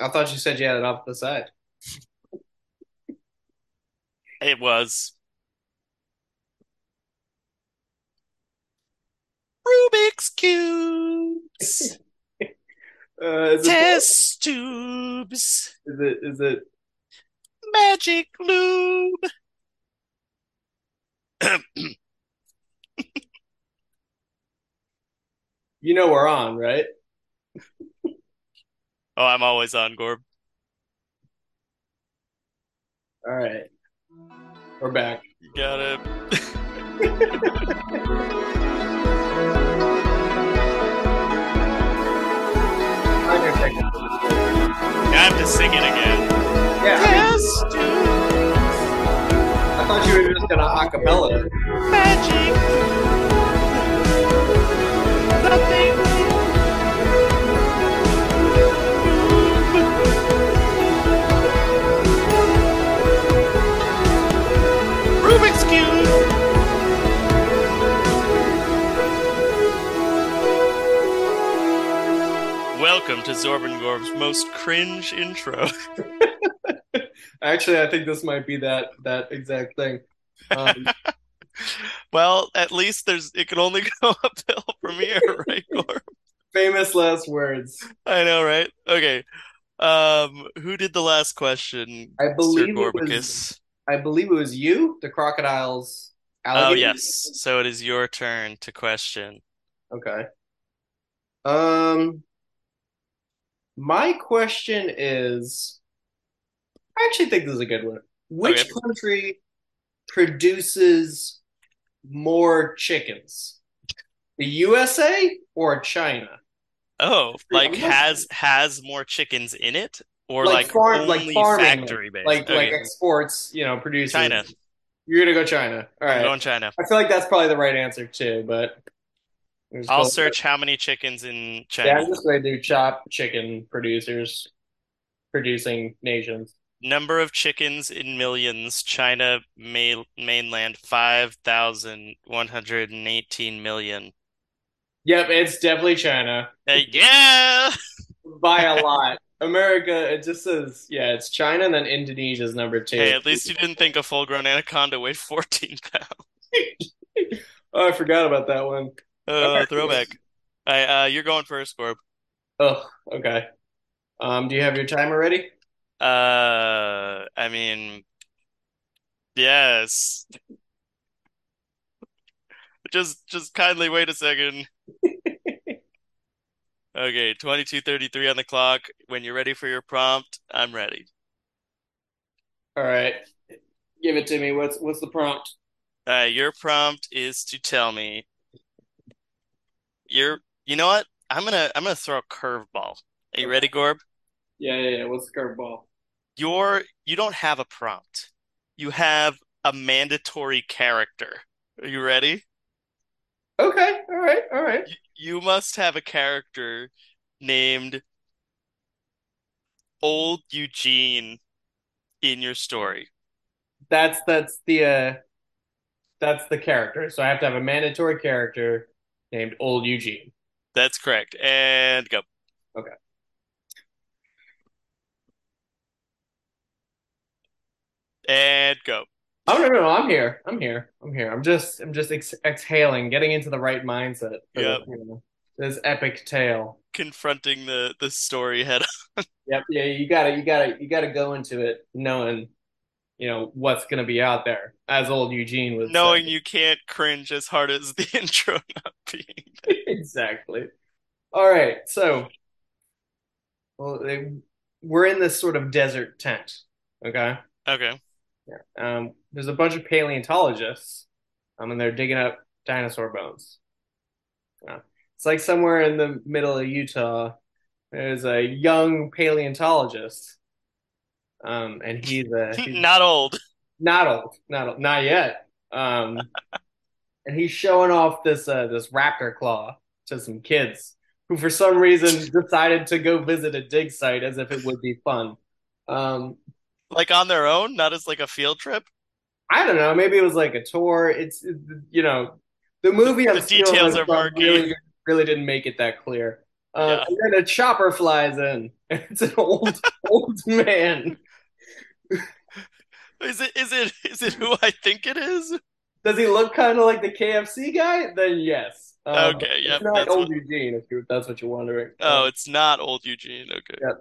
I thought you said you had it off the side. It was Rubik's cubes, Uh, is it test tubes, is it is it magic lube. you know we're on, right? Oh, I'm always on, Gorb. All right. We're back. You got it. On your second. I have to sing it again. Yeah, I, mean, I thought you were just gonna acapella. it. magic nothing. To Zorb and Gorb's most cringe intro. Actually, I think this might be that that exact thing. Um, Well, at least there's it can only go uphill from here, right, Gorb? famous last words. I know, right? Okay. Um, who did the last question, I Sir believe it was I believe it was you, the crocodiles, Oh, yes. So it is your turn to question. Okay. Um, my question is, I actually think this is a good one. Which Okay. country produces more chickens? The USA or China? Oh, like has has more chickens in it, or Like like farm- like farming, factory based? Like like exports, you know, produces. China. You're gonna go China. All right. I'm going China. I feel like that's probably the right answer too, but there's I'll search how many chickens in China. Yeah, I'm just gonna do chop chicken producers, producing nations. Number of chickens in millions. China ma mainland five thousand one hundred and eighteen million. Yep, it's definitely China Uh, yeah. by a lot. America, it just says, yeah, it's China, and then Indonesia's number two. Hey, at least you didn't think a full-grown anaconda weighed 14 pounds. Oh, I forgot about that one. Uh, Okay. throwback. I, uh, you're going first, Gorb. Oh, okay. Um, do you have your timer ready? Uh, I mean, yes. Just, just kindly wait a second. Okay, 22:33 on the clock. When you're ready for your prompt, I'm ready. All right, give it to me. What's what's the prompt? Uh, your prompt is to tell me you're, you know what? I'm gonna, I'm gonna throw a curveball. Are you ready, Gorb? Yeah, yeah, yeah. What's the curveball? You're, you don't have a prompt. You have a mandatory character. Are you ready? Okay, all right, all right. You, you must have a character named Old Eugene in your story. That's that's the uh, that's the character. So I have to have a mandatory character named Old Eugene. That's correct. And go. Okay. And go. Oh no, no, no, I'm here. I'm here. I'm here. I'm just I'm just ex exhaling, getting into the right mindset for Yep. you know, this epic tale. Confronting the the story head on. Yep, yeah, you gotta you gotta you gotta go into it knowing, you know, what's gonna be out there, as old Eugene was knowing say. you can't cringe as hard as the intro not being. Exactly. All right, so well, they, we're in this sort of desert tent, okay? Okay. Yeah. Um, there's a bunch of paleontologists, um, and they're digging up dinosaur bones. Yeah. It's like somewhere in the middle of Utah, there's a young paleontologist, um, and he's, uh, he's Not old. not old, not old, not yet. Um, and he's showing off this uh, this raptor claw to some kids who, for some reason, decided to go visit a dig site as if it would be fun. Um, Like on their own, not as like a field trip. I don't know. Maybe it was like a tour. It's you know, the movie. I'm the details are murky. Really, really didn't make it that clear. Um, Yeah. And then a chopper flies in. And it's an old, old man. Is it is it is it who I think it is? Does he look kind of like the KFC guy? Then yes. Um, Okay, it's not that's old what- Eugene, if, you, that's what you're wondering. Oh, Um, it's not old Eugene. Okay. Yeah.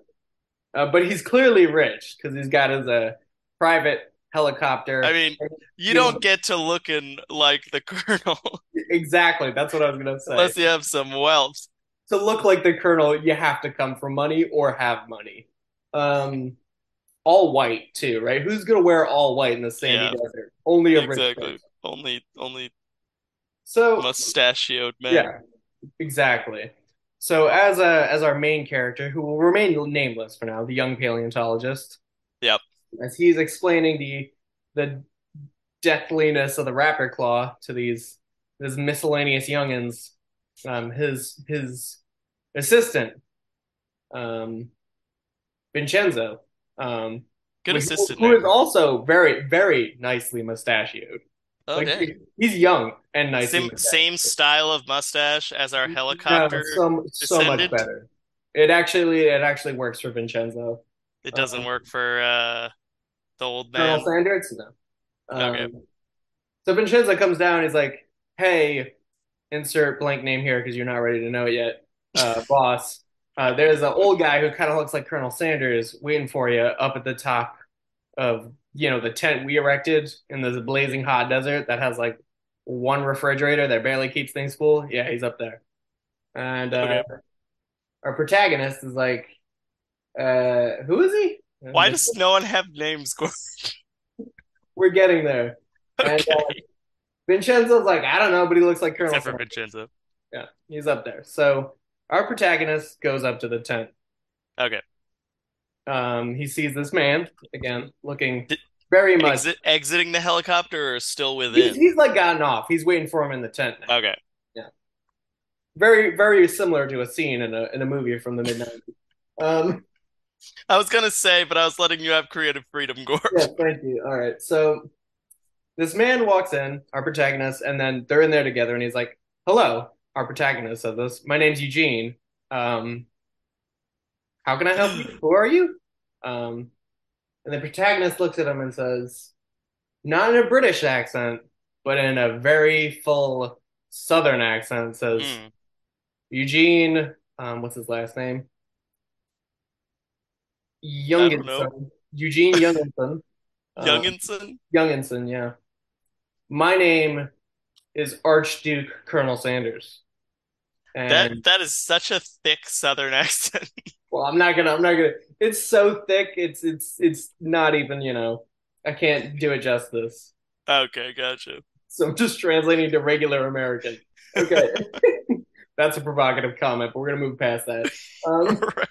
uh, but he's clearly rich because he's got his uh, private helicopter. I mean, you You don't get to looking like the colonel exactly. That's what I was gonna say. unless you have some wealth. to look like the colonel, you have to come from money or have money. Um, all white too, right? Who's gonna wear all white in the sandy Yeah. desert? Only a rich Exactly. person. Only only So mustachioed man. yeah, exactly. So as a as our main character, who will remain nameless for now, the young paleontologist. Yep. As he's explaining the the deathliness of the raptor claw to these these miscellaneous youngins, um, his his assistant, um, Vincenzo, um, Good who- assistant. who there. is also very very nicely mustachioed. Like Okay. he- he's young and nice. Same same style of mustache as our helicopter. No, so, so much better. It actually it actually works for Vincenzo. It doesn't Uh, work for uh the old Colonel man. Sanders? No. Um, Okay. So Vincenzo comes down. He's like, "Hey, insert blank name here because you're not ready to know it yet, uh, boss. Uh, there's an old guy who kind of looks like Colonel Sanders waiting for you up at the top of you know the tent we erected in this blazing hot desert that has like one refrigerator that barely keeps things cool. Yeah, he's up there. And uh, Okay. our protagonist is like, uh, who is he? Why does no one have names? We're getting there. And, uh, Vincenzo's like, I don't know, but he looks like Colonel Except for Sanders. Vincenzo. Yeah, he's up there. So our protagonist goes up to the tent. Okay. Um, he sees this man again, looking Did- very much. Exit, exiting the helicopter or still He's, within? he's like gotten off. He's waiting for him in the tent now. Okay. Yeah. Very, very similar to a scene in a in a movie from the mid nineties. Um, I was gonna say, but I was letting you have creative freedom, Gorb. yeah, thank you. All right, so this man walks in, our protagonist, and then they're in there together, and he's like, "Hello." Our protagonist says this. My name's Eugene. Um, how can I help you? Who are you? Um, and the protagonist looks at him and says, not in a British accent, but in a very full Southern accent, says, Hmm. Eugene, um, what's his last name? Younginson. Eugene Younginson. Uh, Younginson? Younginson, yeah. My name is Archduke Colonel Sanders. And That that is such a thick Southern accent. well, I'm not gonna I'm not gonna it's so thick, it's it's it's not even, you know, I can't do it justice. Okay, gotcha. So I'm just translating to regular American. Okay. That's a provocative comment, but we're gonna move past that. Um, Right.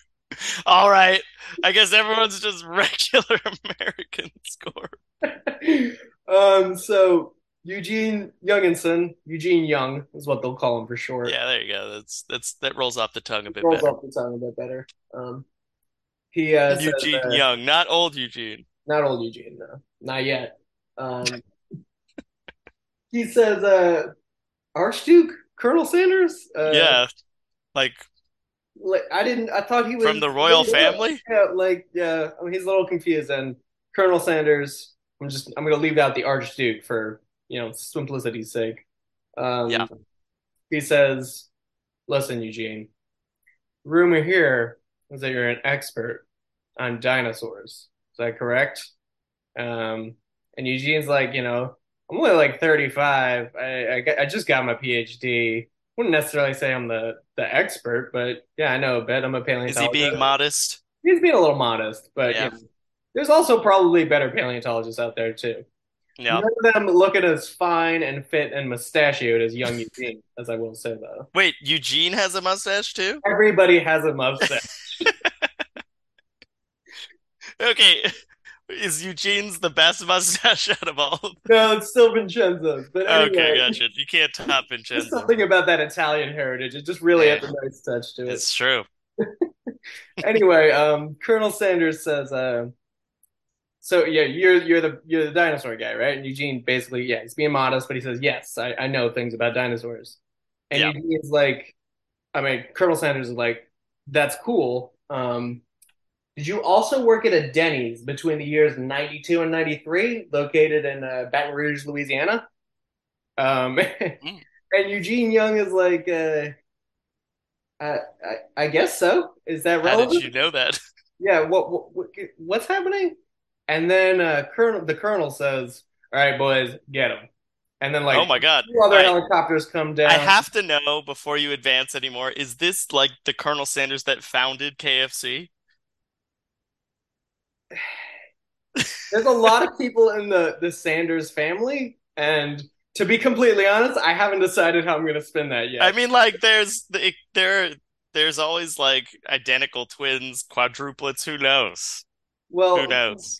All right. I guess everyone's just regular American score. um, so Eugene Younginson, Eugene Young is what they'll call him for short. Yeah, there you go. That's that's that rolls off the tongue a bit rolls better. off the tongue a bit better. Um, he uh, says, Eugene uh, Young, not old Eugene. not old Eugene, no, not yet. Um, he says, uh, Archduke Colonel Sanders. Uh, yeah, like like, I didn't. I thought he was from the royal family. Yeah, like yeah, I mean, he's a little confused. And Colonel Sanders, I'm just I'm gonna leave out the Archduke for you know simplicity's sake. Um, Yeah. He says, "Listen, Eugene. Rumor here is that you're an expert on dinosaurs. Is that correct?" Um, and Eugene's like, you know, I'm only like 35. I I, I just got my PhD. Wouldn't necessarily say I'm the the expert, but yeah, I know a bit. I'm a paleontologist. Is he being modest? He's being a little modest, but Yeah. you know, there's also probably better paleontologists out there too. Yeah. None of them looking as fine and fit and mustachioed as young Eugene, as I will say though. Wait, Eugene has a mustache too? Everybody has a mustache. Okay. Is Eugene's the best mustache out of all no, it's still Vincenzo's. But anyway, Okay, gotcha. You can't top Vincenzo. something about that Italian heritage. It just really has a nice touch to it. It's true. anyway, um, Colonel Sanders says, uh, so yeah, you're you're the you're the dinosaur guy, right? And Eugene basically, yeah, he's being modest, but he says, yes, I, I know things about dinosaurs. And Yeah. Eugene's like, I mean, Colonel Sanders is like, that's cool. Um, did you also work at a Denny's between the years 92 and 93, located in uh, Baton Rouge, Louisiana? Um, Mm. and Eugene Young is like, uh, I, I, I guess so. Is that How did you know that? Yeah. What, what, what what's happening? And then uh, Colonel, the Colonel says, "All right, boys, get him." And then like, Oh my God. two other right. helicopters come down. I have to know before you advance anymore, is this like the Colonel Sanders that founded KFC? There's a lot of people in the the Sanders family, and to be completely honest, I haven't decided how I'm going to spin that yet. I mean, like there's the there there's always like identical twins, quadruplets, who knows? Well, who knows?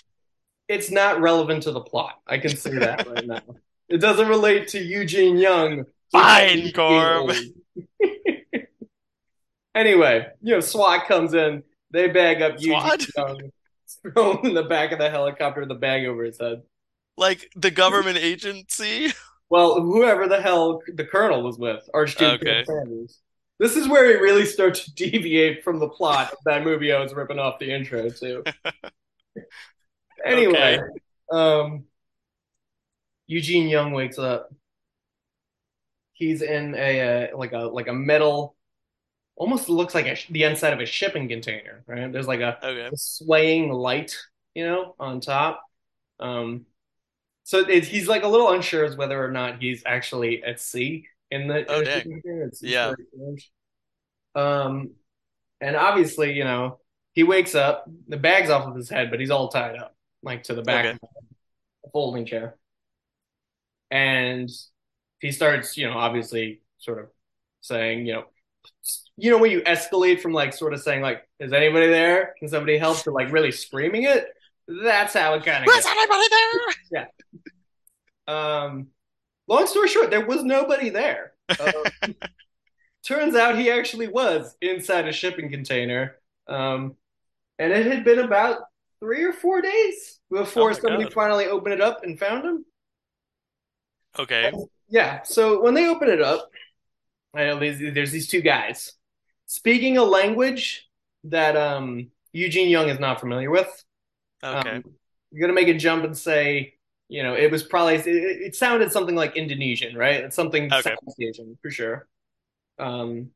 It's not relevant to the plot. I can say that right now. It doesn't relate to Eugene Young Fine, Eugene Gorb. old. Anyway, you know, SWAT comes in, they bag up Eugene Young, throw him in the back of the helicopter with the bag over his head. Like the government agency? Well, whoever the hell the colonel was with, Archduke Okay. Sanders. This is where he really starts to deviate from the plot of that movie I was ripping off the intro to. Anyway, Okay. um, Eugene Young wakes up. He's in a uh, like a like a metal, almost looks like a, the inside of a shipping container. Right? There's like a, Okay. a swaying light, you know, on top. Um, so it, he's like a little unsure as whether or not he's actually at sea in the Oh the dang. shipping container. It's, Yeah. Um, and obviously, you know, he wakes up, the bag's off of his head, but he's all tied up, like to the back Okay. of a folding chair. And he starts, you know, obviously sort of saying, you know, you know, when you escalate from like sort of saying like, "Is anybody there? Can somebody help?" to like really screaming it. That's how it kind of Was anybody there? Yeah. Um, long story short, there was nobody there. Uh, turns out he actually was inside a shipping container, um, and it had been about three or four days Oh before my somebody God. finally opened it up and found him. Okay. Yeah. So when they open it up, I know there's, there's these two guys speaking a language that um, Eugene Young is not familiar with. Okay. Um, you're gonna make a jump and say, you know, it was probably it, it sounded something like Indonesian, right? It's something Okay. Southeast Asian for sure. Um,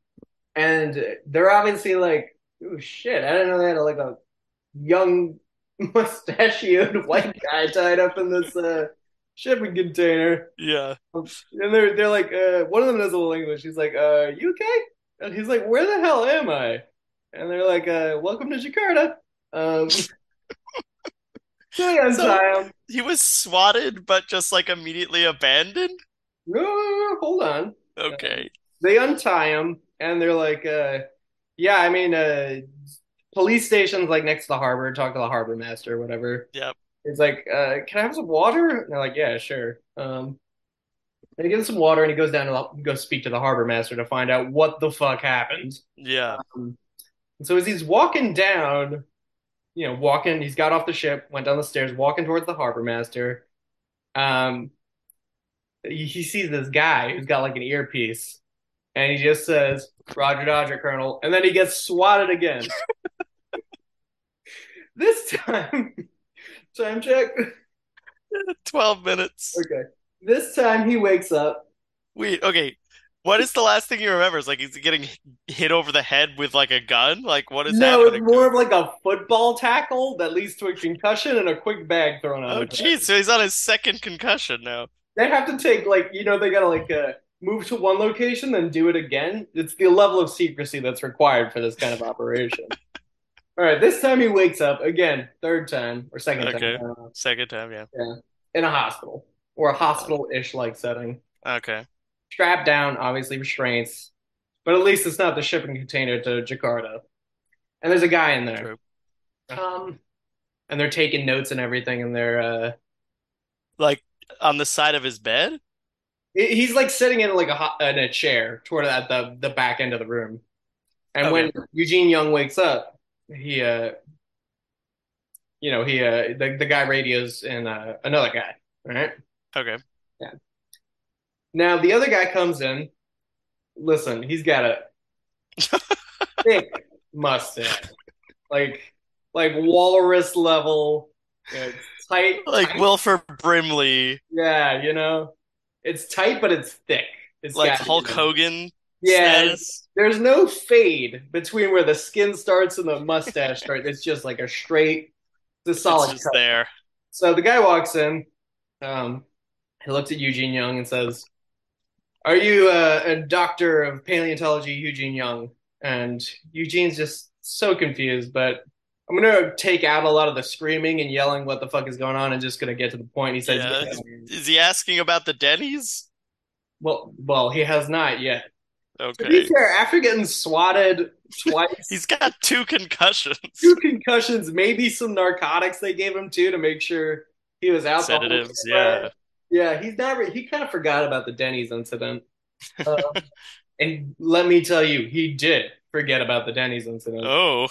and they're obviously like, oh shit, I didn't know they had like a young mustachioed white guy tied up in this uh, shipping container. Yeah. And they're they're like, uh, one of them knows a little English. He's like, uh, you okay? And he's like, where the hell am I? And they're like, uh, welcome to Jakarta. Um, so they untie him. he was swatted, but just like immediately abandoned? No, no, no, hold on. Uh, Okay. they untie him, and they're like, uh, yeah, I mean, uh, police station's like next to the harbor. Talk to the harbor master or whatever. Yep. He's like, uh, can I have some water? And they're like, yeah, sure. Um, and he gives some water, and he goes down to the, go speak to the harbor master to find out what the fuck happened. Yeah. Um, and so as he's walking down, you know, walking, he's got off the ship, went down the stairs, walking towards the harbor master. Um, he, he sees this guy who's got like an earpiece, and he just says, "Roger, Dodger, Colonel," and then he gets swatted again. This time, time check. 12 minutes. Okay, this time he wakes up. Wait, okay. What is the last thing he remembers? Like, he's getting hit over the head with like a gun? Like, what is No, it's more of like a football tackle that leads to a concussion and a quick bag thrown out. Oh, geez. So he's on his second concussion now. They have to take like you know they gotta like uh, move to one location then do it again. It's the level of secrecy that's required for this kind of operation. All right, this time he wakes up again, third time or second time, Okay. don't. Second time, yeah. yeah, in a hospital or a hospital-ish like setting, Okay. strapped down, obviously restraints, but at least it's not the shipping container to Jakarta. And there's a guy in there, True. um, and they're taking notes and everything, and they're uh, Like on the side of his bed? He's like sitting in like a in a chair toward at the the back end of the room. And Okay. when Eugene Young wakes up, he uh you know, he uh the, the guy radios and uh another guy, right? Okay. Yeah. Now the other guy comes in. Listen, he's got a thick mustache, like like walrus level, you know, tight, Like tight. Wilford Brimley, Yeah, you know, it's tight but it's thick. It's like Hulk. Hogan Yeah, status. there's no fade between where the skin starts and the mustache starts. It's just like a straight, it's It's solid just there. So the guy walks in. Um, he looks at Eugene Young and says, "Are you uh, a doctor of paleontology, Eugene Young?" And Eugene's just so confused, but I'm gonna take out a lot of the screaming and yelling what the fuck is going on and just gonna get to the point. He says. "Yeah." Is he asking about the Denny's? "Well, well, he has not yet." To be Okay. fair, after getting swatted twice, He's got two concussions. two concussions, maybe some narcotics they gave him too to make sure he was out. Sedatives, yeah. Yeah, he's never. He kind of forgot about the Denny's incident. Uh, and let me tell you, he did forget about the Denny's incident. Oh,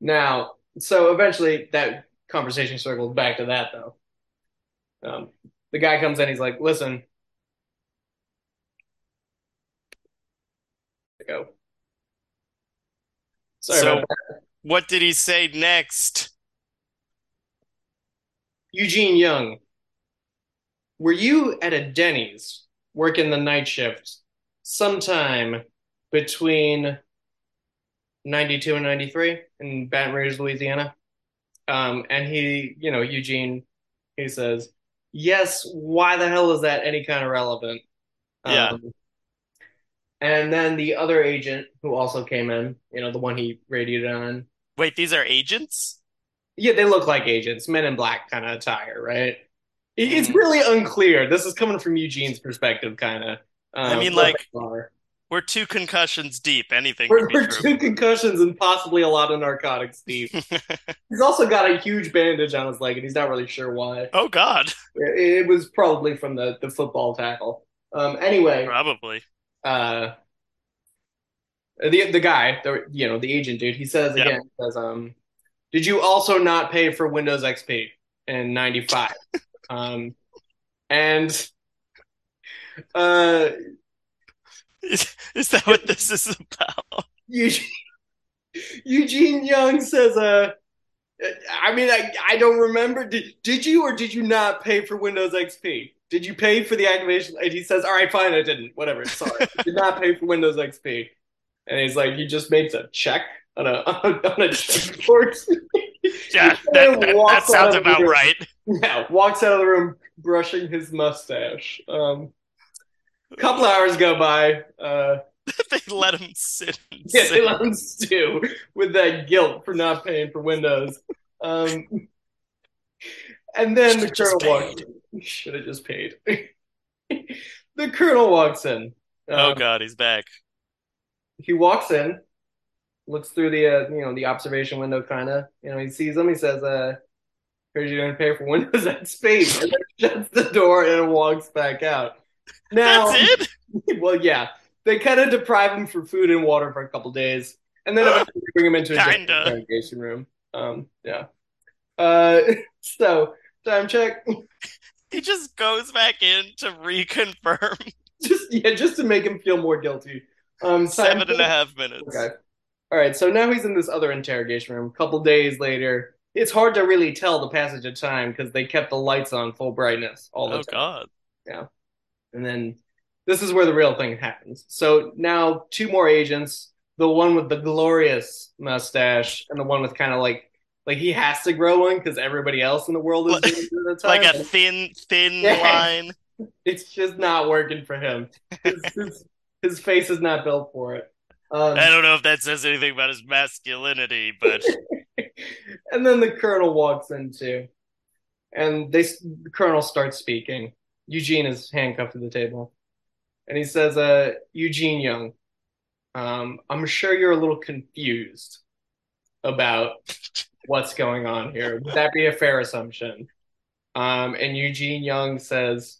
Now, so eventually that conversation circles back to that though. Um, the guy comes in, he's like, "Listen, go." Sorry So- what did he say next? Eugene Young, were you at a Denny's working the night shift sometime between 92 and 93 in Baton Rouge, Louisiana? Um, and he, you know, Eugene, he says, Yes, why the hell is that any kind of relevant? Yeah. Um, and then the other agent who also came in, you know, the one he radioed on, Wait, these are agents? yeah, they look like agents, men in black kind of attire, right? It- It's Mhm. really unclear. This is coming from Eugene's perspective, kind of. I mean, like- We're two concussions deep. Anything we're, could be we're two concussions and possibly a lot of narcotics deep. he's also got a huge bandage on his leg, and he's not really sure why. Oh God, It, it was probably from the, the football tackle. Um, anyway, probably. uh, the the guy, the you know the agent dude, he says again, he says, um, did you also not pay for Windows XP in '95? um, and uh, Is, is that what this is about? Eugene, Eugene Young says, uh, I mean, I, I don't remember. Did, did you or did you not pay for Windows XP? Did you pay for the activation? And he says, all right, fine, I didn't. Whatever. Sorry. did not pay for Windows XP. And he's like, he just makes a check on a, on a, on a checkboard. Yeah, that, that, that sounds about room. right. Yeah, walks out of the room brushing his mustache. Um, a couple hours go by. Uh, they let him sit. And Yeah, they let him stew with that guilt for not paying for Windows. Um, and then the Should've just colonel walks in. Should have just paid. the colonel walks in. Oh Um, God, he's back. He walks in, looks through the uh, you know the observation window, kind of. You know, he sees them. He says, "Uh, here's you didn't pay for Windows XP," and then shuts the door and walks back out. Now, That's it. well, yeah, they kind of deprive him for food and water for a couple days, and then eventually bring him into a interrogation room. Um, yeah. Uh, so time check, He just goes back in to reconfirm just yeah, just to make him feel more guilty. Um, seven and a half minutes. Okay. All right. So now he's in this other interrogation room. A couple days later, it's hard to really tell the passage of time because they kept the lights on full brightness all the Oh time. Oh God. Yeah. And then this is where the real thing happens. So now two more agents, the one with the glorious mustache and the one with kind of like like he has to grow one because everybody else in the world is Like- doing it at the time. Like a thin, thin Yeah. line. it's just not working for him. His, his, his face is not built for it. Um, I don't know if that says anything about his masculinity, but and then the colonel walks in too, and they the colonel starts speaking. Eugene is handcuffed to the table, and he says, "Uh, Eugene Young, um, I'm sure you're a little confused about what's going on here. Would that be a fair assumption?" Um, and Eugene Young says,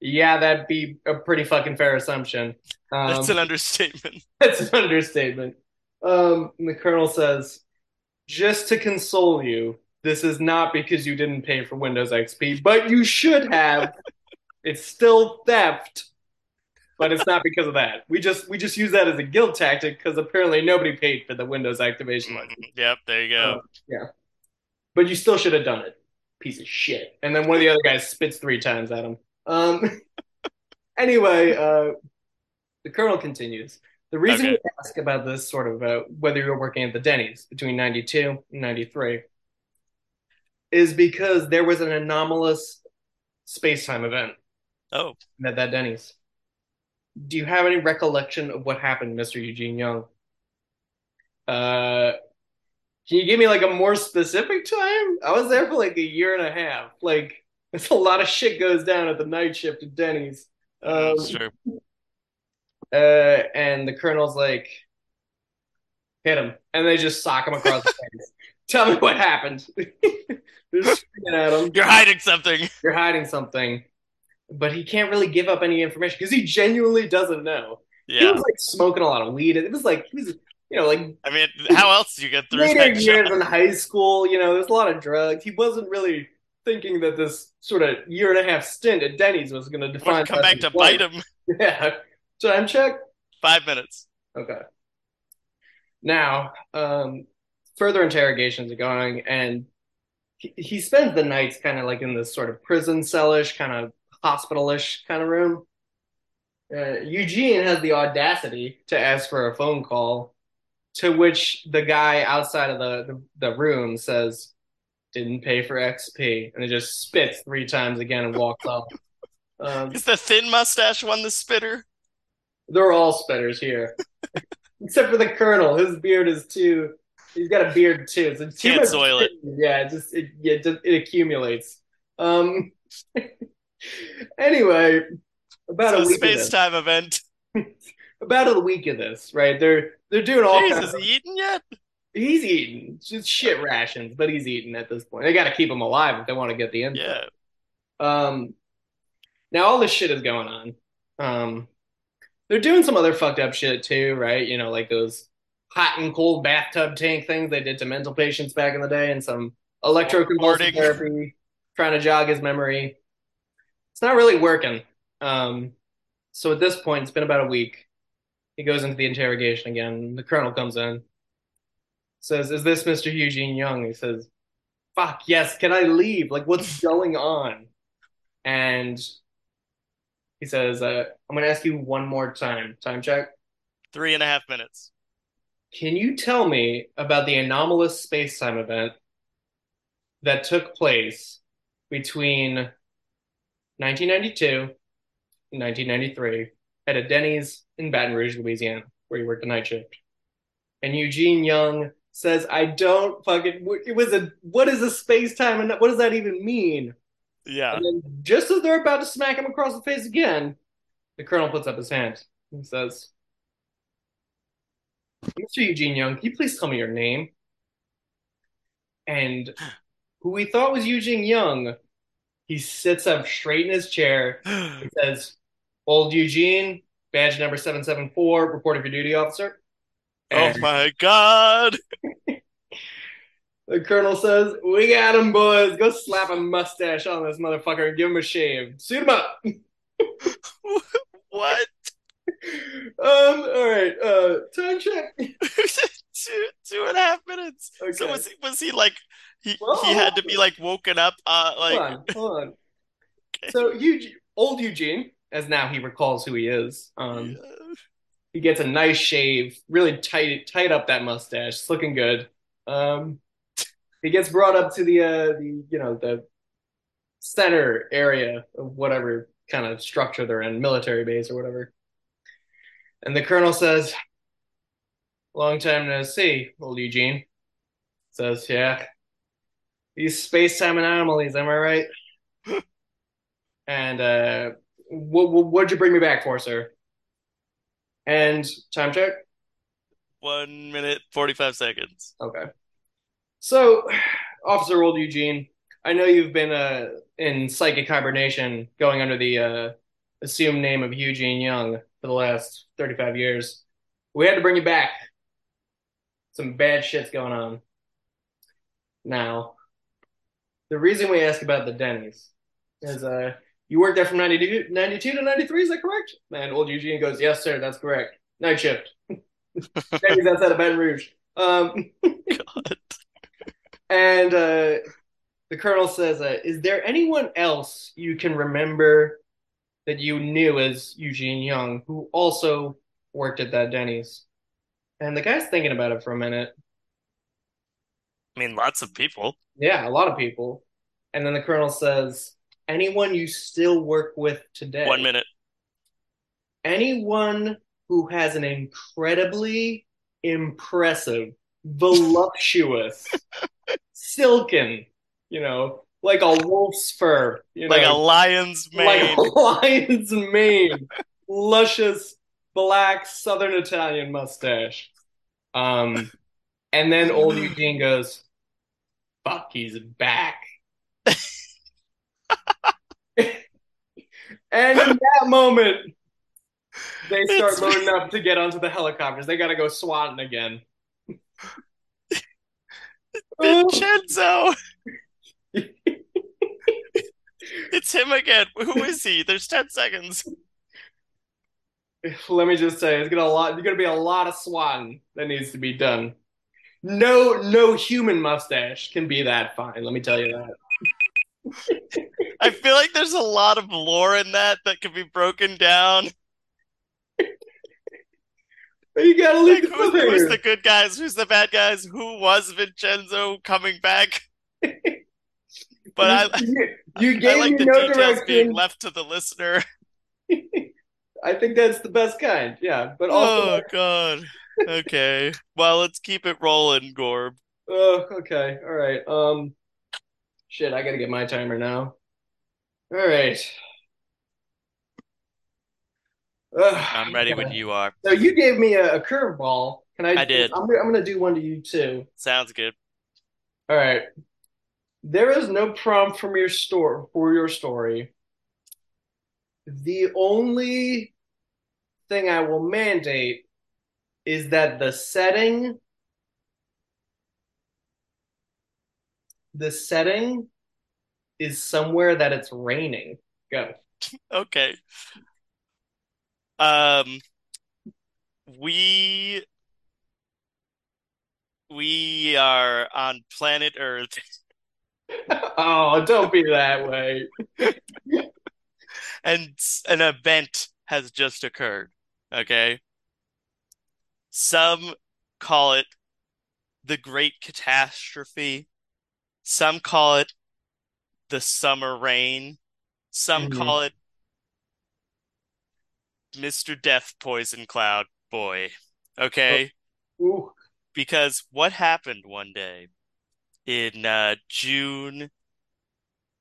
"Yeah, that'd be a pretty fucking fair assumption." Um, that's an understatement. that's an understatement. Um, the colonel says, just to console you, this is not because you didn't pay for Windows XP, but you should have. it's still theft. but it's not because of that. We just we just use that as a guilt tactic because apparently nobody paid for the Windows activation license. Mhm. Yep, there you go. Uh, yeah, but you still should have done it, piece of shit. And then one of the other guys spits three times at him. Um. anyway, uh, the colonel continues. The reason Okay. we ask about this sort of uh, whether you were working at the Denny's between 92 and 93 is because there was an anomalous space-time event Oh, at that Denny's. Do you have any recollection of what happened, Mr. Eugene Young? Uh, can you give me like a more specific time? I was there for like a year and a half. Like, it's a lot of shit goes down at the night shift at Denny's. Um, that's true. uh, and the colonel's like, hit him, and they just sock him across the face. Tell me what happened. They're screaming at him. You're hiding something. You're hiding something, but he can't really give up any information because he genuinely doesn't know. Yeah. He was like smoking a lot of weed. It was like he was, you know, like I mean, how else do you get through later years in high school. You know, there's a lot of drugs. He wasn't really thinking that this sort of year and a half stint at Denny's was going to define. Come back to life. bite him. Yeah. Time check. Five minutes. Okay. Now, um, further interrogations are going, and he, he spends the nights kind of like in this sort of prison cellish, kind of hospitalish kind of room. Uh, Eugene has the audacity to ask for a phone call, to which the guy outside of the, the, the room says, didn't pay for XP, and he just spits three times again and walks off. Um, Is the thin mustache one the spitter? They're all spitters here, except for the colonel. His beard is too. He's got a beard too. So too Can't soil it. Yeah, it just it, yeah, it, it accumulates. Um. anyway, about So a week space time event. about a week of this, right? They're they're doing all Jeez, kinds is of. he eating yet? He's eating just shit rations, but he's eating at this point. They got to keep him alive if they want to get the info. Yeah. Um, now all this shit is going on. Um, they're doing some other fucked up shit too, right? You know, like those hot and cold bathtub tank things they did to mental patients back in the day, and some electroconvulsive therapy, trying to jog his memory. It's not really working. Um, so at this point, it's been about a week. He goes into the interrogation again. The colonel comes in, says, "Is this Mr. Eugene Young?" He says, "Fuck yes. Can I leave? Like, what's going on?" And he says, uh, "I'm going to ask you one more time. Time check. Three and a half minutes. Can you tell me about the anomalous space-time event that took place between 1992 and 1993 at a Denny's in Baton Rouge, Louisiana, where you worked the night shift?" And Eugene Young says, "I don't fucking. It was a. What is a space-time? And what does that even mean?" Yeah. And just as they're about to smack him across the face again, the colonel puts up his hand and says, Mr. Eugene Young, can you please tell me your name? And who we thought was Eugene Young, he sits up straight in his chair. He says, Old Eugene, badge number 774, reporting for duty officer. Oh my God. the colonel says, We got him, boys. Go slap a mustache on this motherfucker and give him a shave. Suit him up. What? Um, all right, uh, time check. two two and a half minutes. Okay. So was he was he like he Well, he had to be like woken up uh hold like on, hold on. So Eugene, old Eugene, as now he recalls who he is, um, he gets a nice shave, really tight, tight up that mustache. It's looking good. Um, he gets brought up to the, uh, the, you know, the center area of whatever kind of structure they're in, military base or whatever. And the colonel says, "Long time no see, old Eugene." Says, "Yeah, these space-time anomalies, am I right?" And uh, what what'd you bring me back for, sir? And time check. one minute forty five seconds. Okay. So, Officer Old Eugene, I know you've been uh, in psychic hibernation, going under the uh, assumed name of Eugene Young for the last 35 years. We had to bring you back. Some bad shit's going on. Now, the reason we ask about the Denny's is uh, You worked there from 92, 92 to 93, is that correct? And old Eugene goes, Yes, sir, that's correct. Night shift. Denny's outside of Baton Rouge. Um, God. and uh, the colonel says, uh, Is there anyone else you can remember that you knew as Eugene Young who also worked at that Denny's? And the guy's thinking about it for a minute. I mean, lots of people. Yeah, a lot of people. And then the colonel says, Anyone you still work with today? One minute. Anyone who has an incredibly impressive, voluptuous, silken, you know, like a wolf's fur, you Like a know, lion's like mane. a lion's mane, luscious black Southern Italian mustache. Um, and then old Eugene goes, "Fuck, he's back." And in that moment, they start It's- loading up to get onto the helicopters. They got to go swatting again. Vincenzo. It's him again. Who is he? There's 10 seconds. let me just say, it's gonna a lot. There's gonna be a lot of swatting that needs to be done. No, no human mustache can be that fine. Let me tell you that. I feel like there's a lot of lore in that that could be broken down. You gotta leave Like, the who's, the good guys? Who's the bad guys? Who was Vincenzo coming back? But I, you, you I gave like the no details being left to the listener. I think that's the best kind. Yeah, but also, Oh, God. Okay. Well, let's keep it rolling, Gorb. oh, okay, all right. Um, shit, I gotta get my timer now. All right. Ugh, I'm ready when you are. So you gave me a, a curveball. Can I? I did. I'm, gonna- I'm gonna do one to you too. Sounds good. All right. There is no prompt from your store for your story. The only thing I will mandate is that the setting, the setting is somewhere that it's raining. Go. Okay. Um, we we are on planet Earth, Oh, don't be that way. and an event has just occurred. Okay. Some call it the Great Catastrophe. Some call it the summer rain. Some Mhm. call it Mr. Death Poison Cloud Boy. Okay? Ooh. Because what happened one day in uh, June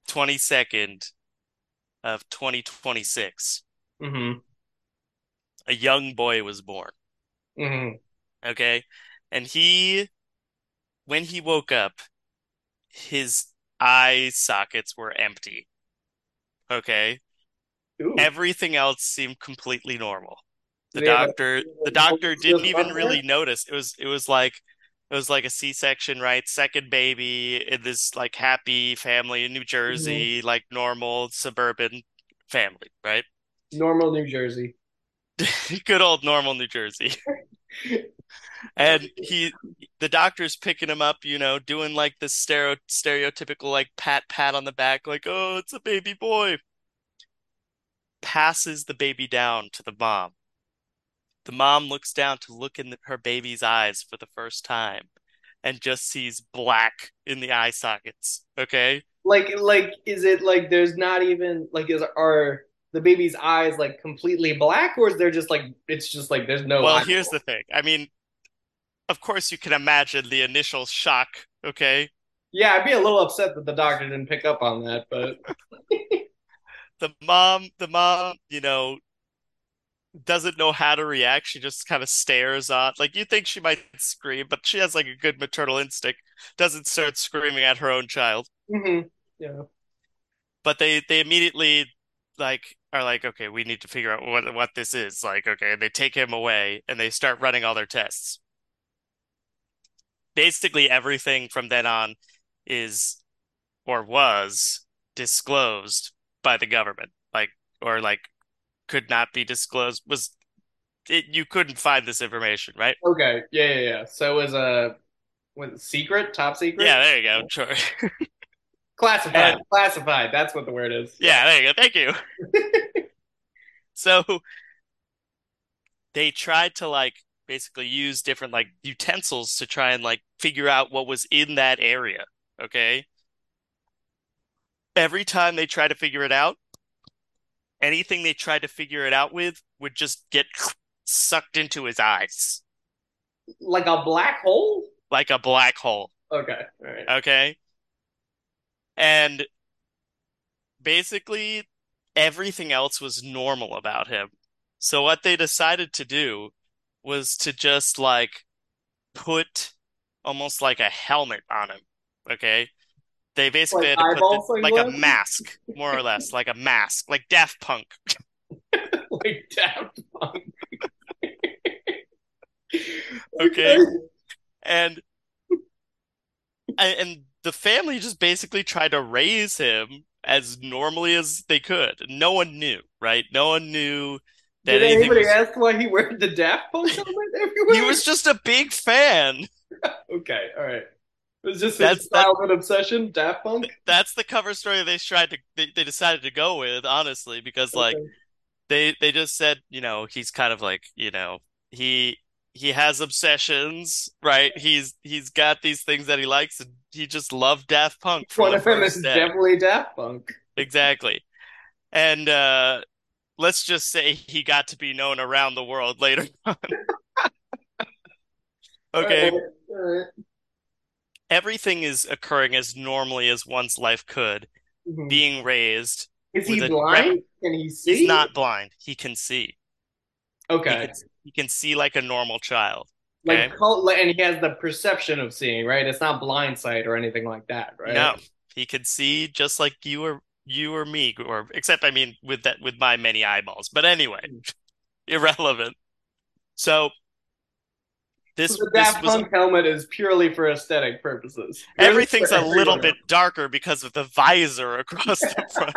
22nd of 2026, Mm-hmm. a young boy was born. Mm-hmm. Okay? And he, when he woke up, his eye sockets were empty. Okay? Ooh. Everything else seemed completely normal. The Did he a- doctor, did he have the doctor didn't even really notice. It was, it was like, it was like a C-section, right? Second baby in this like happy family in New Jersey, mm-hmm. like normal suburban family, right? Normal New Jersey. Good old normal New Jersey. And he, the doctor's picking him up, you know, doing like this stereo stereotypical like pat pat on the back, like, oh, it's a baby boy. Passes the baby down to the mom. The mom looks down to look in her baby's eyes for the first time and just sees black in the eye sockets. Okay? Like, like, is it like there's not even like is are the baby's eyes like completely black, or is there just like it's just like there's no Well, here's the thing. I mean, of course you can imagine the initial shock, okay? Yeah, I'd be a little upset that the doctor didn't pick up on that, but The mom, the mom, you know, doesn't know how to react. She just kind of stares on. Like you think she might scream, but she has like a good maternal instinct. Doesn't start screaming at her own child. Mhm. yeah. But they they immediately like are like, okay, we need to figure out what what this is. Like, okay, they take him away and they start running all their tests. Basically everything from then on is or was disclosed by the government, like or like could not be disclosed. Was it, you couldn't find this information, right? Okay. Yeah, yeah, yeah. So it was a what, secret, top secret? Yeah, there you go. Sure. Classified. And- Classified. That's what the word is. Yeah, there you go. Thank you. So they tried to like basically use different like utensils to try and like figure out what was in that area. Okay. Every time they tried to figure it out, anything they tried to figure it out with would just get sucked into his eyes Like a black hole? like a black hole. Okay. All right. Okay. And basically everything else was normal about him. So what they decided to do was to just like put almost like a helmet on him. Okay. They basically Like had to put this, like a mask, more or less, like a mask, like Daft Punk. like Daft Punk. Okay. And and the family just basically tried to raise him as normally as they could. No one knew, right? No one knew that Did anything anybody was... ask why he wore the Daft Punk helmet everywhere? He was just a big fan. okay. All right. It was just That's- childhood obsession, Daft Punk. That's the cover story they tried to they, they decided to go with, honestly, because like Okay. they they just said, you know, he's kind of like, you know, he he has obsessions, right? He's he's got these things that he likes, and he just loved Daft Punk one of them is day. definitely Daft Punk. Exactly. And uh let's just say he got to be known around the world later on. Okay. All right. All right. Everything is occurring as normally as one's life could, Mhm. being raised. Is he blind? Can he see? He's not blind. He can see. He Okay. can, he can see like a normal child. Like, okay. col- and he has the perception of seeing, right? It's not blind sight or anything like that, right? No, he can see just like you or you or me, or except I mean with that with my many eyeballs. But anyway, hmm. irrelevant. So this So the this Daft Punk helmet is purely for aesthetic purposes. everything's a little bit darker because of the visor across the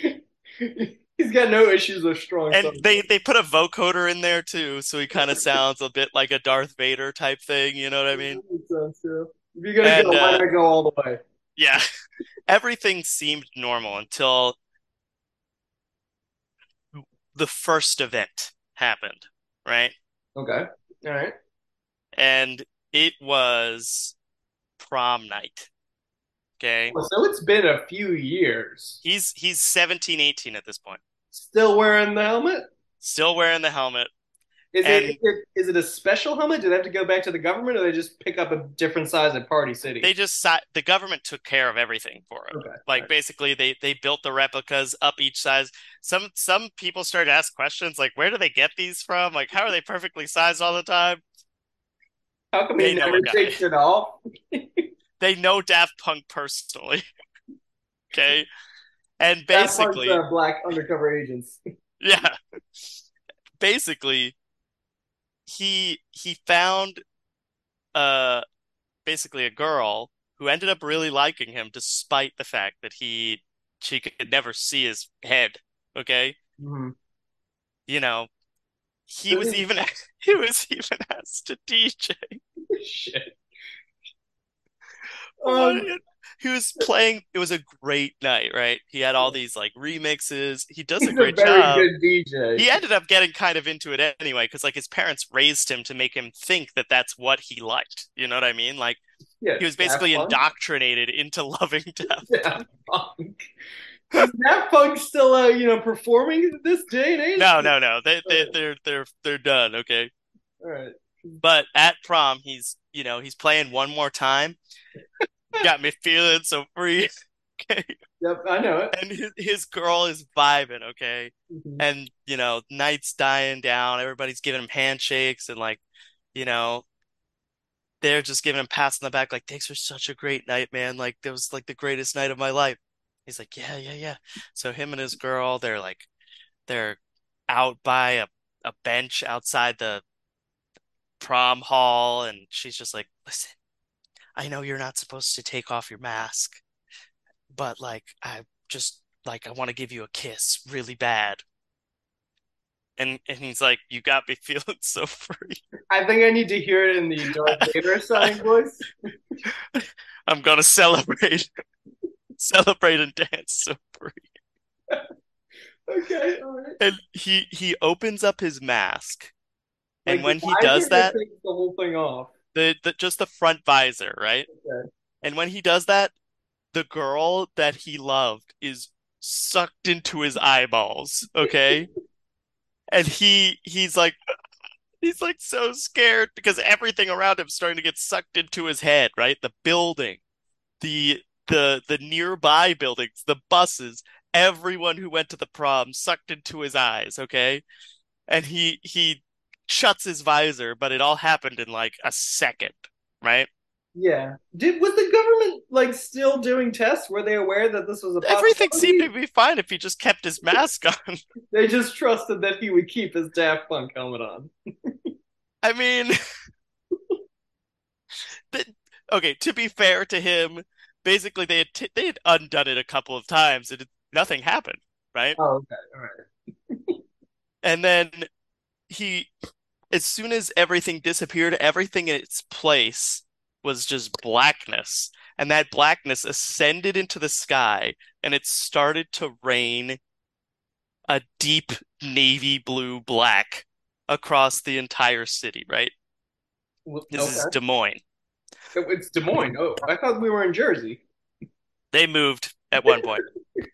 front. He's got no issues with strong And they they put a vocoder in there too, so he kind of sounds a bit like a Darth Vader type thing, you know what I mean? Makes sense, yeah. If you're gonna And, go, why uh, not go all the way? Yeah. Everything seemed normal until the first event happened, right? Okay. All right. And it was prom night. Okay. Well, so it's been a few years. He's he's 17, 18 at this point. Still wearing the helmet? Still wearing the helmet. Is And- it, is it is it a special helmet? Do they have to go back to the government, or they just pick up a different size at Party City? They just the government took care of everything for him. Okay. Like Right. basically they they built the replicas up each size. Some some people started to ask questions like where do they get these from? Like how are they perfectly sized all the time? How come they he never takes it off? They know Daft Punk personally. Okay. And Daft Punk's, basically, uh, black undercover agents. yeah. Basically, he he found uh basically a girl who ended up really liking him despite the fact that he she could never see his head, okay? Mhm. You know, he was even he was even asked to DJ. Shit. Um, He was playing, it was a great night, right? He had all these like remixes. He does a great a very job. good DJ. He ended up getting kind of into it anyway, because like his parents raised him to make him think that that's what he liked. You know what I mean? Like Yeah, he was basically indoctrinated into loving death. Daft Punk. Is Daft Punk still, uh, you know, performing this day and age? No, no, no. They they they're they're they're done, okay? All right. But at prom, he's you know, he's playing one more time. Got me feeling so free. Okay. Yep, I know it. And his, his girl is vibing, okay? Mhm. And you know, night's dying down, everybody's giving him handshakes and like, you know, they're just giving him pats on the back, like, thanks for such a great night, man. Like, that was like the greatest night of my life. He's like, yeah, yeah, yeah. So him and his girl, they're like, they're out by a, a bench outside the prom hall, and she's just like, listen, I know you're not supposed to take off your mask, but like, I just like I want to give you a kiss really bad. And and he's like, you got me feeling so free. I think I need to hear it in the Darth Vader sounding voice. I'm gonna celebrate, celebrate and dance so free. Okay, all right. And he he opens up his mask, and Like, when he does that, the whole thing off. the, the just the front visor, right? Okay. And when he does that, the girl that he loved is sucked into his eyeballs, okay? And he he's like he's like so scared because everything around him is starting to get sucked into his head, right? The building, the the the nearby buildings, the buses, everyone who went to the prom sucked into his eyes, okay? And he he shuts his visor, but it all happened in like a second, right? Yeah. Did was the government like still doing tests? Were they aware that this was a Everything seemed to be fine if he just kept his mask on. They just trusted that he would keep his Daft Punk helmet on. I mean, the, okay, to be fair to him, basically they had t they had undone it a couple of times and it, nothing happened, right? Oh, okay. All right. And then he, as soon as everything disappeared, everything in its place was just blackness. And that blackness ascended into the sky and it started to rain a deep navy blue black across the entire city, right? Well, This is. Des Moines. It's Des Moines. Oh, I thought we were in Jersey. They moved at one point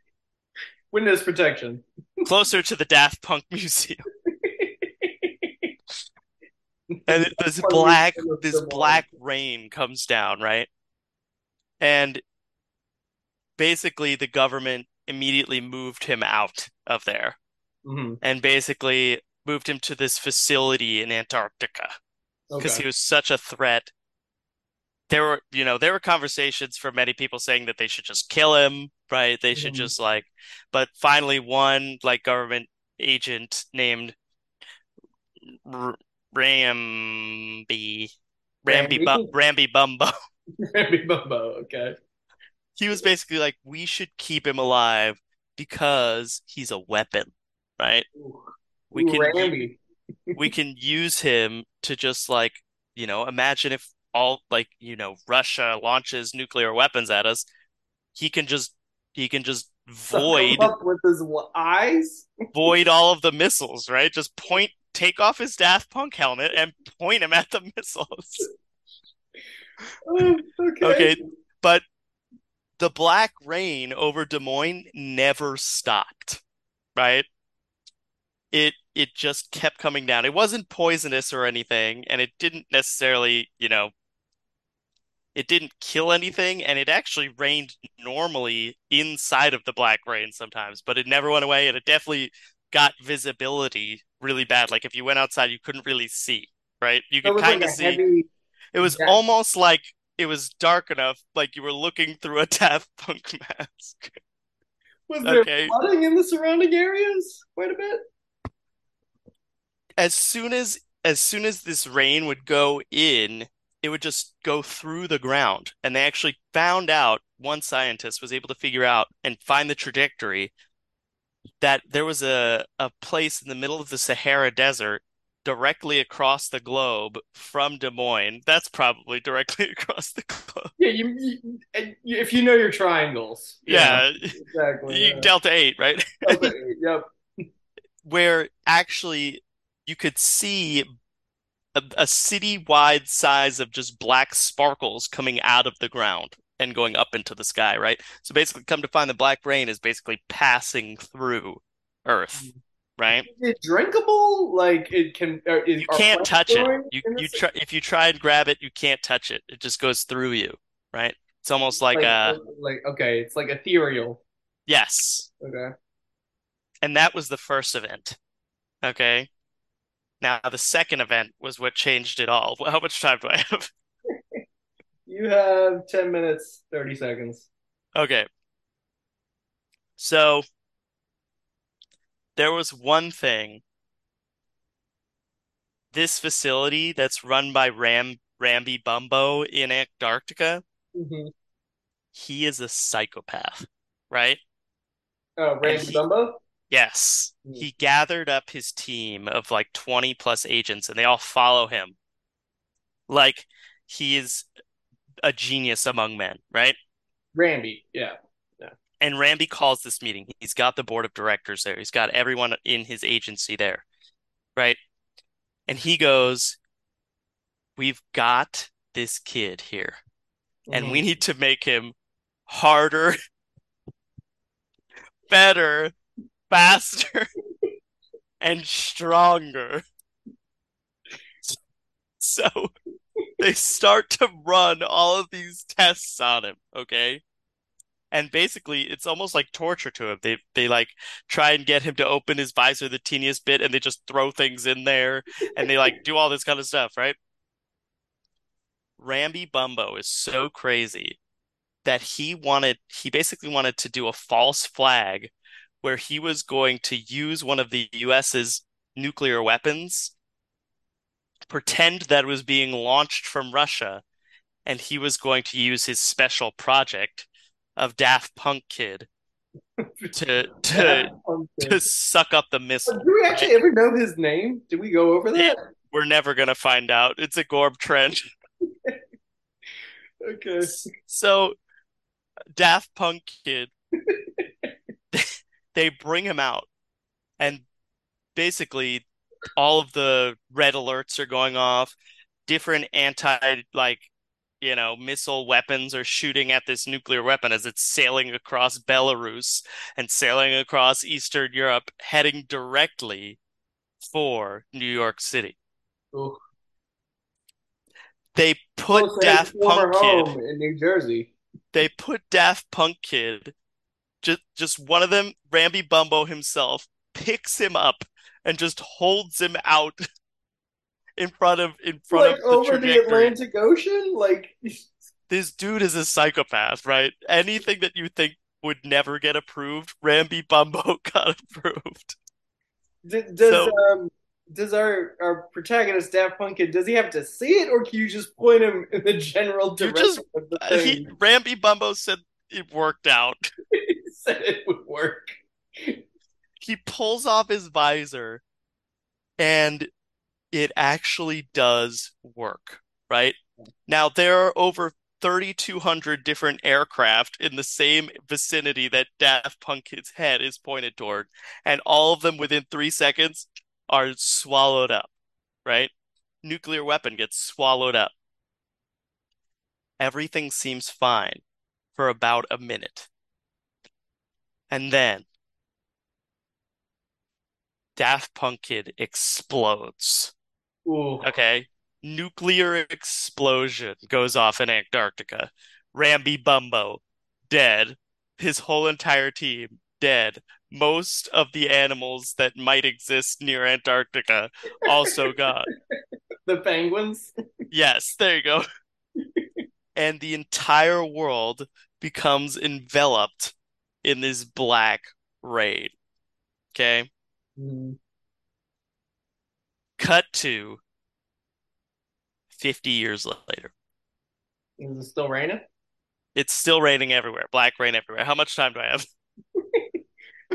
Witness protection. closer to the Daft Punk Museum. And this black this black rain comes down, right? And basically the government immediately moved him out of there Mhm. and basically moved him to this facility in Antarctica because Okay. he was such a threat. There were, you know, there were conversations for many people saying that they should just kill him, right? They should Mhm. just like, but finally one like government agent named R Rambi Rambi Bu? Rambi Bumbo. Randy Bumbo. Okay. He was basically like, we should keep him alive because he's a weapon, right? Ooh, We Ooh, can we can use him to just like, you know, imagine if all like, you know, Russia launches nuclear weapons at us, he can just he can just void with his eyes. void all of the missiles, right? Just point take off his Daft Punk helmet and point him at the missiles. Oh, okay. Okay, but the black rain over Des Moines never stopped, right? It it just kept coming down. It wasn't poisonous or anything, and it didn't necessarily, you know, it didn't kill anything, and it actually rained normally inside of the black rain sometimes, but it never went away, and it definitely got visibility really bad. Like if you went outside, you couldn't really see, right? You could kind of a see. heavy. It was Yeah. almost like it was dark enough, like you were looking through a Daft Punk mask. Was there Okay. flooding in the surrounding areas? Quite a bit. As soon as as soon as this rain would go in, it would just go through the ground. And they actually found out, one scientist was able to figure out and find the trajectory that there was a, a place in the middle of the Sahara Desert directly across the globe from Des Moines. That's probably directly across the globe. Yeah, you, you, if you know your triangles. Yeah, exactly. you- yeah. Delta 8, right? Okay, yep. Where actually you could see a, a city-wide size of just black sparkles coming out of the ground and going up into the sky, right? So basically, come to find the black rain is basically passing through Earth, mm-hmm. right? Is it drinkable? Like it can. Is, You can't touch it. You you try if you try and grab it, you can't touch it. It just goes through you, right? It's almost like like, a uh, like okay, it's like ethereal. yes. Okay. And that was the first event. Okay. Now the second event was what changed it all. How much time do I have? You have ten minutes thirty seconds. Okay. So there was one thing. This facility that's run by Ram Rambi Bumbo in Antarctica, hmm he is a psychopath, right? Oh, he Bumbo? yes, Mm. he gathered up his team of like 20 plus agents and they all follow him like he is a genius among men, right? Randy, yeah. Yeah. And Randy calls this meeting. He's got the board of directors there. He's got everyone in his agency there, right? And he goes, We've got this kid here, and we need to make him harder, better, faster, and stronger. So they start to run all of these tests on him, okay? And basically, it's almost like torture to him. They they like try and get him to open his visor the teeniest bit, and they just throw things in there, and they like do all this kind of stuff, right? Rambi Bumbo is so crazy that he wanted he basically wanted to do a false flag where he was going to use one of the US's nuclear weapons, pretend that it was being launched from Russia, and he was going to use his special project of Daft Punk Kid to to to suck up the missile. Do we actually ever know his name? Did we go over that? We're never gonna find out. It's a Gorb Trent. Okay. So Daft Punk Kid, they bring him out, and basically all of the red alerts are going off. Different anti like you know missile weapons are shooting at this nuclear weapon as it's sailing across Belarus and sailing across Eastern Europe, heading directly for New York City. Ooh. They put to Daft Punk Kid. in New Jersey. they put Daft Punk Kid, just just one of them, Rambi Bumbo himself, picks him up and just holds him out in front of in front Like of the over the. Atlantic Ocean? Like This dude is a psychopath, right? Anything that you think would never get approved, Rambi Bumbo got approved. d- does So- um does our our protagonist Daft Punk Kid, does he have to see it or can you just point him in the general direction just- of the Uh, thing? He, Rambi Bumbo said it worked out. He said it would work. He pulls off his visor and it actually does work, right? Now, there are over 3,200 different aircraft in the same vicinity that Daft Punk's head is pointed toward, and all of them within three seconds are swallowed up, right? Nuclear weapon gets swallowed up. Everything seems fine for about a minute. And then Daft Punk Kid explodes. Ooh. Okay. Nuclear explosion goes off in Antarctica. Rambi Bumbo, dead. His whole entire team, dead. Most of the animals that might exist near Antarctica, also gone. The penguins? Yes, there you go. And the entire world becomes enveloped in this black rain. Okay. Mm. Cut to 50 years later. Is it still raining? It's still raining everywhere. Black rain everywhere. How much time do I have?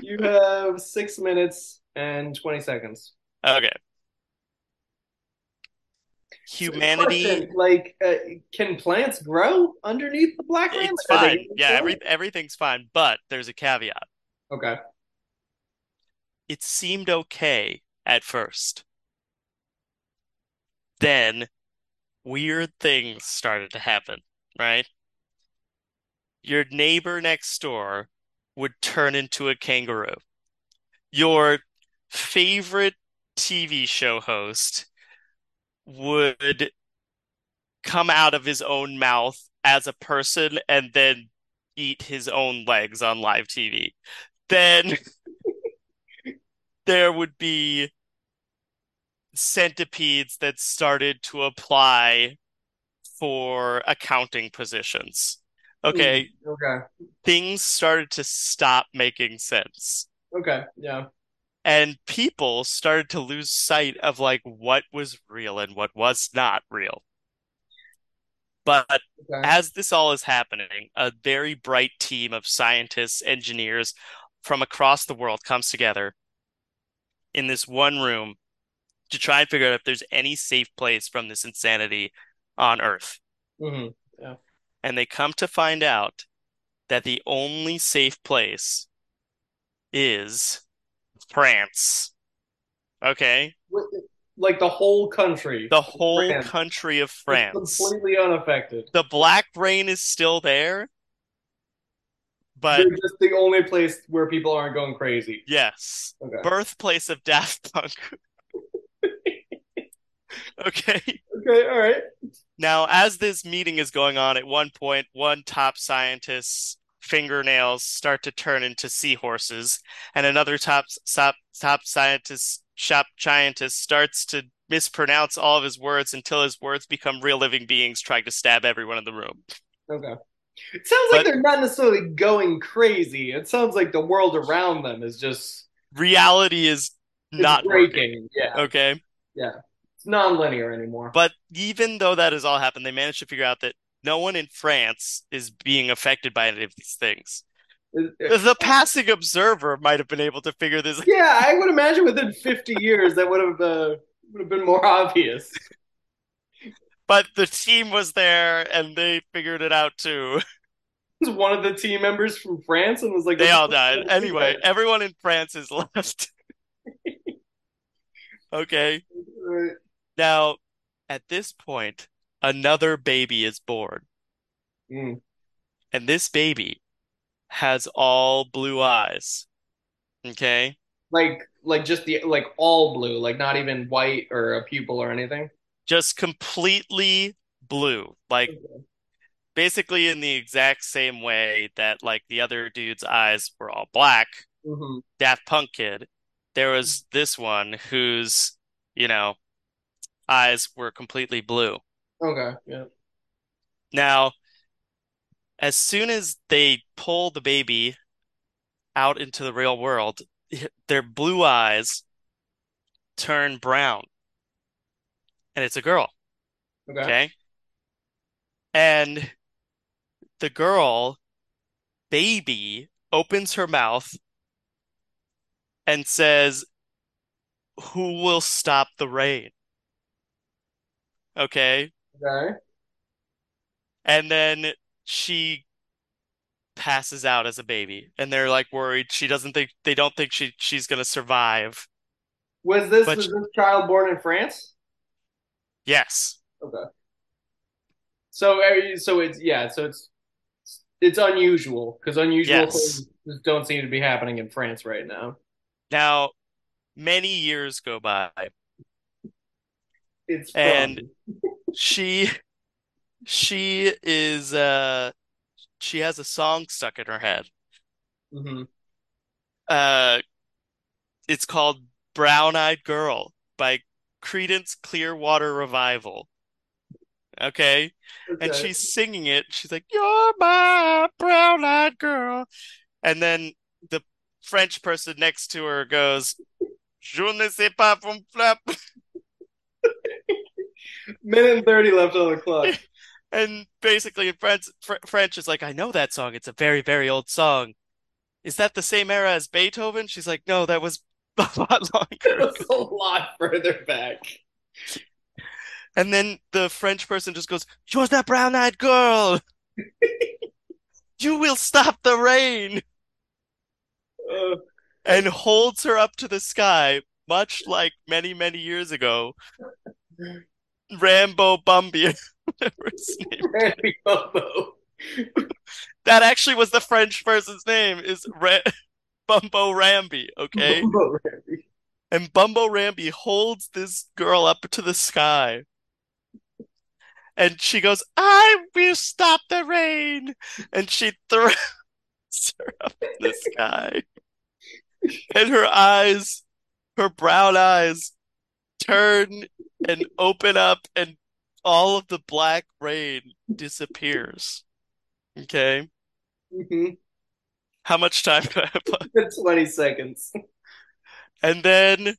You have six minutes and 20 seconds. Okay. So Humanity, question, like, uh, can plants grow underneath the black rain? it's Like, fine. Yeah, every everything's fine, but there's a caveat. Okay. It seemed okay at first. Then weird things started to happen, right? Your neighbor next door would turn into a kangaroo. Your favorite TV show host would come out of his own mouth as a person and then eat his own legs on live TV. Then there would be centipedes that started to apply for accounting positions. Okay, Mm, Okay. things started to stop making sense. Okay. Yeah. And people started to lose sight of like what was real and what was not real. But Okay. as this all is happening, a very bright team of scientists, engineers, from across the world comes together in this one room to try and figure out if there's any safe place from this insanity on Earth. Mm-hmm. Yeah. And they come to find out that the only safe place is France. Okay? Like the whole country. The whole France. country of It's France. completely unaffected. The black rain is still there, but They're just the only place where people aren't going crazy. yes, Okay. birthplace of Daft Punk. Okay. Okay, all right. Now, as this meeting is going on, at one point, one top scientist's fingernails start to turn into seahorses, and another top top top scientist shop scientist starts to mispronounce all of his words until his words become real living beings trying to stab everyone in the room. Okay. It sounds like But- they're not necessarily going crazy. It sounds like the world around them is just Reality is not working. breaking. Yeah. Okay. Yeah. It's non-linear anymore. But even though that has all happened, they managed to figure out that no one in France is being affected by any of these things. It- The passing observer might have been able to figure this yeah, I would imagine within 50 years that would have uh, would have been more obvious. But the team was there and they figured it out too. Was one of the team members from France and was like, They all died. Anyway, that?" everyone in France is left. Okay. Right. Now, at this point, another baby is born. Mm. And this baby has all blue eyes. Okay? Like like just the like all blue, like not even white or a pupil or anything. Just completely blue. Like basically in the exact same way that like the other dude's eyes were all black. hmm Daft Punk kid, there was this one whose, you know, eyes were completely blue. Okay. Yeah. Now, as soon as they pull the baby out into the real world, their blue eyes turn brown. And it's a girl, Okay. okay? And the girl, baby, opens her mouth and says, Who will stop the rain? Okay? Okay. And then she passes out as a baby, and they're like worried. She doesn't think they don't think she she's gonna survive. Was this But- was this child born in France? Yes. Okay. So so it's yeah, so it's it's unusual because unusual Yes. things don't seem to be happening in France right now. Now, many years go by. It's And- She she is uh she has a song stuck in her head. Mhm. Uh it's called Brown Eyed Girl by Creedence Clearwater Revival. Okay? And she's singing it. She's like, You're my brown-eyed girl. And then the French person next to her goes, Je ne sais pas from flap. minute and thirty left on the clock. And basically, in French, Fr French is like, I know that song. It's a very, very old song. Is that the same era as Beethoven? She's like, No, that was a lot longer. It's a lot further back. And then the French person just goes, You're that brown-eyed girl. You will stop the rain. Uh, and holds her up to the sky, much like many, many years ago. Rambo Bumby, whatever his name. Randy That actually was the French person's name, is Ra Bumbo Rambi, okay? Bumbo Randy. And Bumbo Rambi holds this girl up to the sky. And she goes, I will stop the rain. And she throws her up in the sky. And her eyes, her brown eyes, turn and open up, and all of the black rain disappears. Okay? Mhm. How much time do I have left? Twenty seconds. And then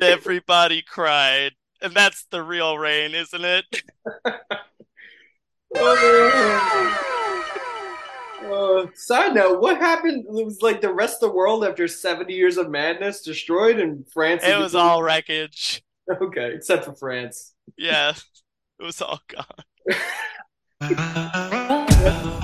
everybody cried. And that's the real rain, isn't it? Uh, side note, what happened? It was like the rest of the world after 70 years of madness destroyed and France. It was all wreckage. Okay, except for France. Yeah, it was all gone. Uh.